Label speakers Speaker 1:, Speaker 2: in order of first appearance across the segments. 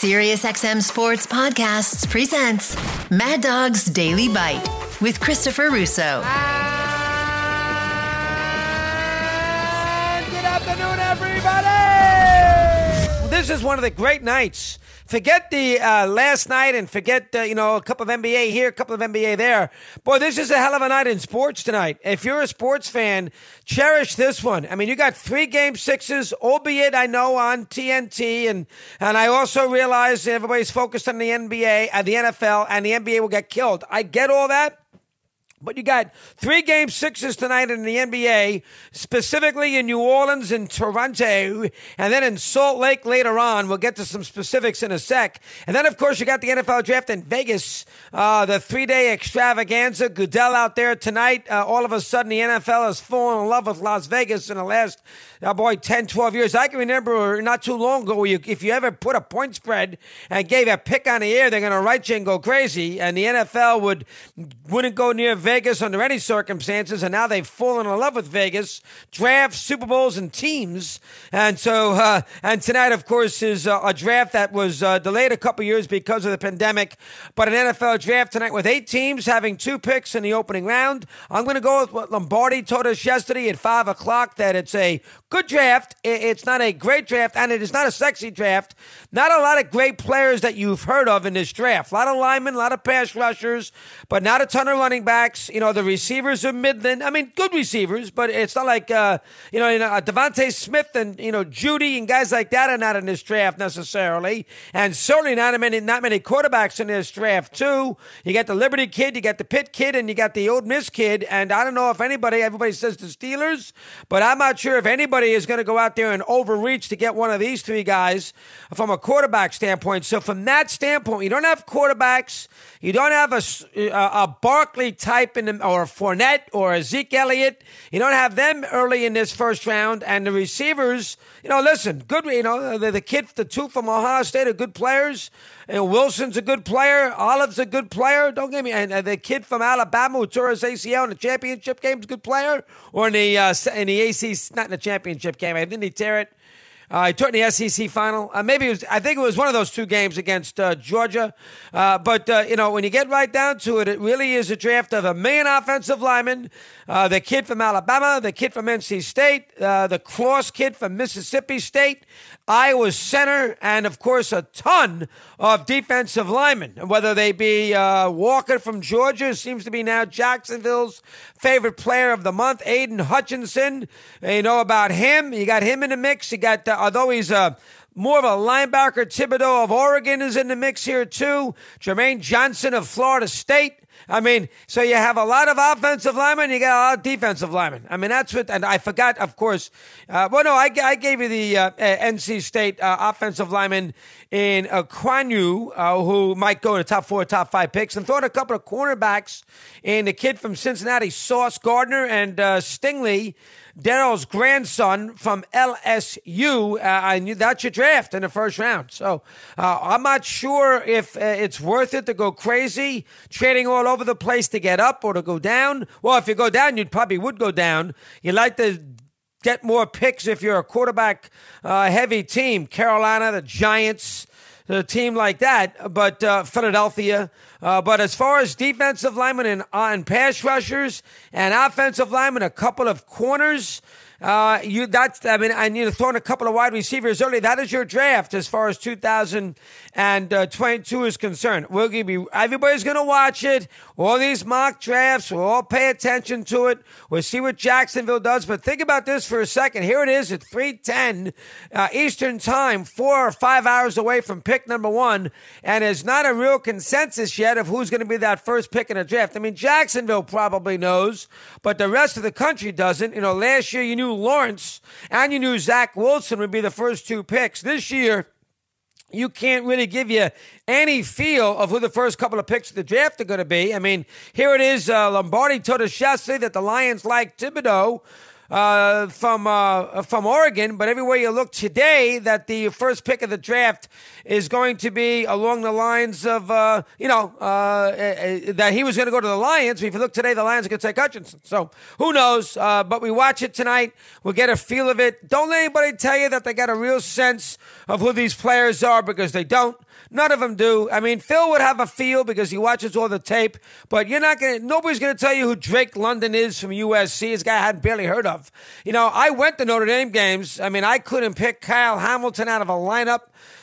Speaker 1: SiriusXM Sports Podcasts presents Mad Dog's Daily Bite with Christopher Russo.
Speaker 2: And good afternoon, everybody. This is one of the great nights. Forget the uh, last night and forget, uh, you know, a couple of NBA here, a couple of NBA there. Boy, this is a hell of a night in sports tonight. If you're a sports fan, cherish this one. I mean, you got three game sixes, albeit I know on TNT, and, and I also realize everybody's focused on the NBA, and uh, the NFL, and the NBA will get killed. I get all that. But you got three game sixes tonight in the NBA, specifically in New Orleans and Toronto, and then in Salt Lake later on. We'll get to some specifics in a sec. And then, of course, you got the NFL draft in Vegas, uh, the three day extravaganza. Goodell out there tonight. Uh, all of a sudden, the NFL has fallen in love with Las Vegas in the last, uh, boy, 10, 12 years. I can remember not too long ago, you, if you ever put a point spread and gave a pick on the air, they're going to write you and go crazy. And the NFL would, wouldn't go near Vegas Vegas under any circumstances, and now they've fallen in love with Vegas, drafts, Super Bowls, and teams. And so, uh, and tonight, of course, is uh, a draft that was uh, delayed a couple years because of the pandemic, but an NFL draft tonight with eight teams having two picks in the opening round. I'm going to go with what Lombardi told us yesterday at five o'clock that it's a good draft. It's not a great draft, and it is not a sexy draft. Not a lot of great players that you've heard of in this draft. A lot of linemen, a lot of pass rushers, but not a ton of running backs. You know, the receivers are Midland. I mean, good receivers, but it's not like, uh, you know, you know uh, DeVonta Smith and, you know, Jeudy and guys like that are not in this draft necessarily. And certainly not many, not many quarterbacks in this draft, too. You got the Liberty kid, you got the Pitt kid, and you got the Ole Miss kid. And I don't know if anybody, everybody says the Steelers, but I'm not sure if anybody is going to go out there and overreach to get one of these three guys from a quarterback standpoint. So, from that standpoint, you don't have quarterbacks, you don't have a, a, a Barkley type in or Fournette or Zeke Elliott. You don't have them early in this first round, and the receivers. You know, listen, good. You know, the, the kid, the two from Ohio State are good players. You know, Wilson's a good player. Olave's a good player. Don't get me. And the kid from Alabama who tore his ACL in the championship game is a good player. Or in the uh, in the AC, not in the championship game. I didn't he tear it? Uh, he took in the SEC final. Uh, maybe was. I think it was one of those two games against uh, Georgia. Uh, but uh, you know, when you get right down to it, it really is a draft of a million offensive linemen. Uh, the kid from Alabama, the kid from NC State, the Cross kid from Mississippi State, Iowa center, and of course a ton of defensive linemen. Whether they be Walker from Georgia, who seems to be now Jacksonville's favorite player of the month, Aidan Hutchinson. You know about him. You got him in the mix. You got although he's a more of a linebacker, Thibodeaux of Oregon is in the mix here too. Jermaine Johnson of Florida State. I mean, so you have a lot of offensive linemen, you got a lot of defensive linemen. I mean, that's what, and I forgot, of course. Uh, well, no, I, I gave you the uh, NC State uh, offensive lineman in uh, who might go in the top four, top five picks, and thought a couple of cornerbacks in the kid from Cincinnati, Sauce Gardner, and uh, Stingley. Darryl's grandson from LSU. Uh, I knew that's your draft in the first round. So uh, I'm not sure if uh, it's worth it to go crazy, trading all over the place to get up or to go down. Well, if you go down, you probably would go down. You like to get more picks if you're a quarterback uh, heavy team. Carolina, the Giants, a team like that, but uh, Philadelphia. Uh, but as far as defensive linemen and, uh, and pass rushers and offensive linemen, a couple of corners, uh, you that's I mean, and you're throwing a couple of wide receivers early. That is your draft as far as 2022 is concerned. We'll give you everybody's going to watch it. All these mock drafts, we'll all pay attention to it. We'll see what Jacksonville does. But think about this for a second. Here it is at 3:10 uh, Eastern Time, four or five hours away from pick number one, and it's not a real consensus yet of who's going to be that first pick in the draft. I mean, Jacksonville probably knows, but the rest of the country doesn't. You know, last year you knew Lawrence and you knew Zach Wilson would be the first two picks. This year, you can't really give you any feel of who the first couple of picks of the draft are going to be. I mean, here it is. Uh, Lombardi told us yesterday that the Lions like Thibodeaux. Uh, from uh, from Oregon, but everywhere you look today, that the first pick of the draft is going to be along the lines of uh, you know uh, eh, eh, that he was going to go to the Lions. If you look today, the Lions are going to take Hutchinson. So who knows? Uh, but we watch it tonight. We'll get a feel of it. Don't let anybody tell you that they got a real sense of who these players are because they don't. None of them do. I mean, Phil would have a feel because he watches all the tape, but you're not going to, nobody's going to tell you who Drake London is from USC. This guy I hadn't barely heard of. You know, I went to Notre Dame games. I mean, I couldn't pick Kyle Hamilton out of a lineup.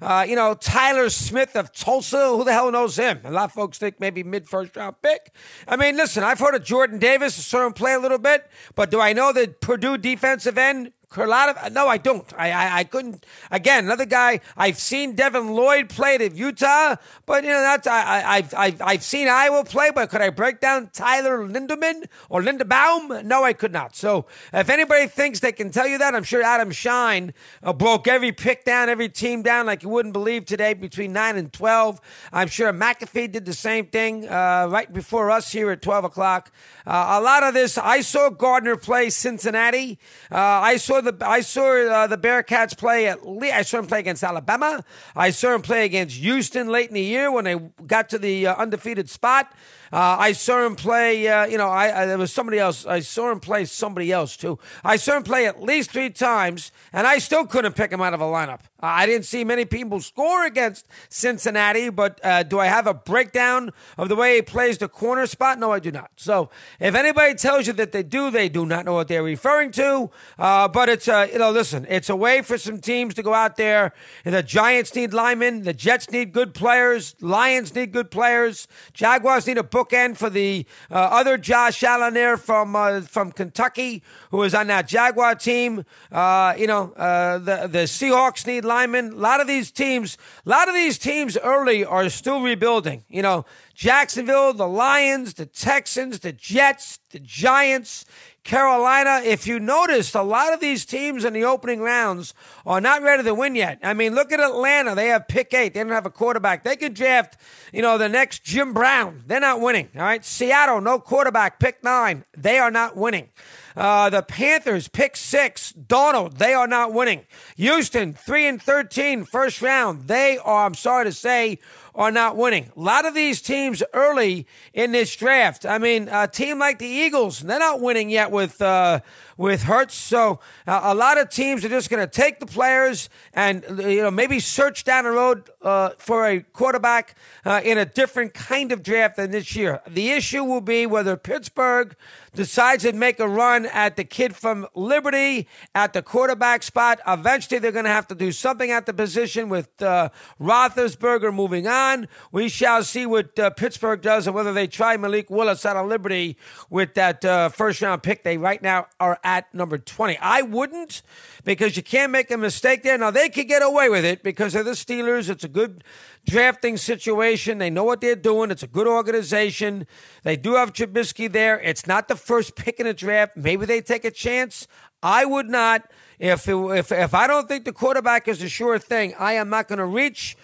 Speaker 2: Uh, you know, Tyler Smith of Tulsa, who the hell knows him? A lot of folks think maybe mid first round pick. I mean, listen, I've heard of Jordan Davis, saw him play a little bit, but do I know the Purdue defensive end? Karlatov? No, I don't. I, I, I couldn't. Again, another guy. I've seen Devin Lloyd play at Utah, but you know that's I, I, have I've I've seen Iowa play. But could I break down Tyler Linderman or Linderbaum? No, I could not. So if anybody thinks they can tell you that, I'm sure Adam Schein uh, broke every pick down, every team down like you wouldn't believe today between nine and twelve. I'm sure McAfee did the same thing uh, right before us here at twelve o'clock. Uh, a lot of this, I saw Gardner play Cincinnati. Uh, I saw the I saw uh, the Bearcats play at least. I saw him play against Alabama. I saw him play against Houston late in the year when they got to the uh, undefeated spot. Uh, I saw him play. Uh, you know, I, I, there was somebody else. I saw him play somebody else too. I saw him play at least three times, and I still couldn't pick him out of a lineup. I didn't see many people score against Cincinnati, but uh, do I have a breakdown of the way he plays the corner spot? No, I do not. So if anybody tells you that they do, they do not know what they're referring to. Uh, but it's a, you know, listen, it's a way for some teams to go out there. The Giants need linemen, the Jets need good players, Lions need good players, Jaguars need a bookend for the uh, other Josh Allen there from uh, from Kentucky, who is on that Jaguar team. Uh, you know, uh, the the Seahawks need linemen. A lot of these teams, a lot of these teams early are still rebuilding. You know, Jacksonville, the Lions, the Texans, the Jets, the Giants. Carolina, if you noticed, a lot of these teams in the opening rounds are not ready to win yet. I mean, look at Atlanta. They have pick eight. They don't have a quarterback. They could draft, you know, the next Jim Brown. They're not winning. All right. Seattle, no quarterback, pick nine. They are not winning. Uh, the Panthers pick six. Darnold, they are not winning. Houston, three and 13, first round. They are, I'm sorry to say, are not winning. A lot of these teams early in this draft. I mean, a team like the Eagles, they're not winning yet with uh, with Hurts. So uh, a lot of teams are just going to take the players and you know maybe search down the road uh, for a quarterback uh, in a different kind of draft than this year. The issue will be whether Pittsburgh decides to make a run at the kid from Liberty at the quarterback spot. Eventually, they're going to have to do something at the position with uh, Roethlisberger moving on. We shall see what uh, Pittsburgh does and whether they try Malik Willis out of Liberty with that uh, first round pick. They right now are at number 20. I wouldn't because you can't make a mistake there. Now, they could get away with it because they're the Steelers. It's a good drafting situation. They know what they're doing. It's a good organization. They do have Trubisky there. It's not the first pick in the draft. Maybe they take a chance. I would not. If, it, if if I don't think the quarterback is a sure thing, I am not going to reach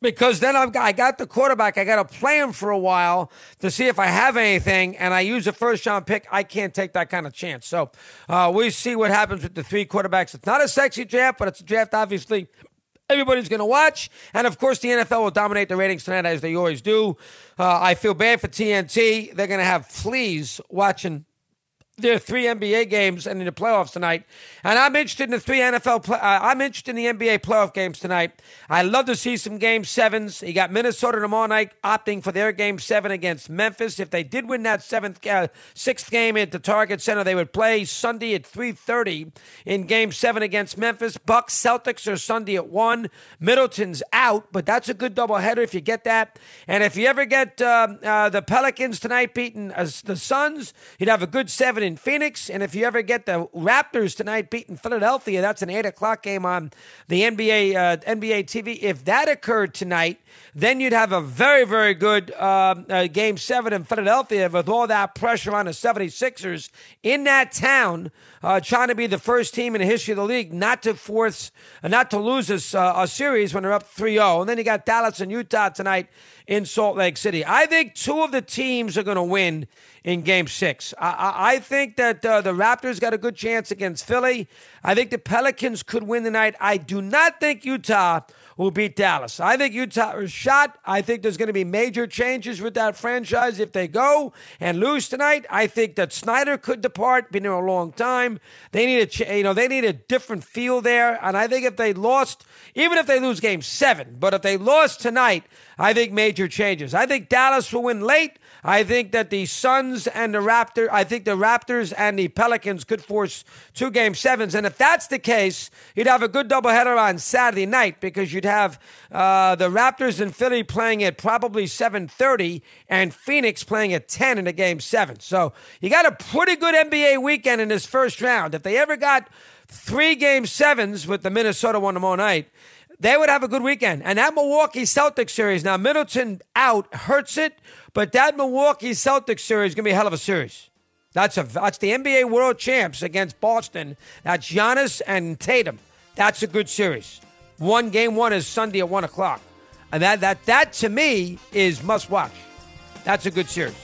Speaker 2: because then I've got, I got the quarterback. I got to play him for a while to see if I have anything, and I use a first round pick. I can't take that kind of chance. So uh, we see what happens with the three quarterbacks. It's not a sexy draft, but it's a draft obviously everybody's going to watch. And of course, the NFL will dominate the ratings tonight as they always do. Uh, I feel bad for TNT. They're going to have fleas watching there are three NBA games and in the playoffs tonight, and I'm interested in the three NFL. Play, uh, I'm interested in the NBA playoff games tonight. I love to see some game sevens. You got Minnesota tomorrow night opting for their game seven against Memphis. If they did win that seventh, uh, sixth game at the Target Center, they would play Sunday at 3:30 in Game Seven against Memphis. Bucks Celtics are Sunday at one. Middleton's out, but that's a good doubleheader if you get that. And if you ever get uh, uh the Pelicans tonight beating uh, the Suns, you'd have a good seven in Phoenix. And if you ever get the Raptors tonight beating Philadelphia, that's an eight o'clock game on the NBA uh, NBA TV. If that occurred tonight, then you'd have a very, very good uh, uh, game seven in Philadelphia with all that pressure on the 76ers in that town, uh, trying to be the first team in the history of the league not to force, uh, not to lose this, uh, a series when they're up 3 0. And then you got Dallas and Utah tonight in Salt Lake City. I think two of the teams are going to win in game six. I, I, I think think that uh, the Raptors got a good chance against Philly. I think the Pelicans could win tonight. I do not think Utah will beat Dallas. I think Utah is shot. I think there's going to be major changes with that franchise if they go and lose tonight. I think that Snyder could depart. Been there a long time. They need a you know they need a different feel there. And I think if they lost, even if they lose Game Seven, but if they lost tonight, I think major changes. I think Dallas will win late. I think that the Suns and the Raptors, I think the Raptors and the Pelicans could force two game sevens. And if that's the case, you'd have a good doubleheader on Saturday night because you'd have uh, the Raptors and Philly playing at probably 7.30 and Phoenix playing at 10 in a game seven. So you got a pretty good NBA weekend in this first round. If they ever got three game sevens with the Minnesota one tomorrow night, they would have a good weekend. And that Milwaukee Celtics series, now Middleton out hurts it, but that Milwaukee Celtics series is going to be a hell of a series. That's a that's the NBA World Champs against Boston. That's Giannis and Tatum. That's a good series. One game one is Sunday at one o'clock, and that that that to me is must watch. That's a good series.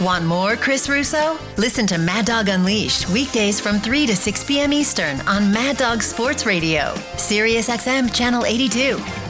Speaker 1: Want more Chris Russo? Listen to Mad Dog Unleashed weekdays from 3 to 6 p.m. Eastern on Mad Dog Sports Radio, Sirius XM Channel 82.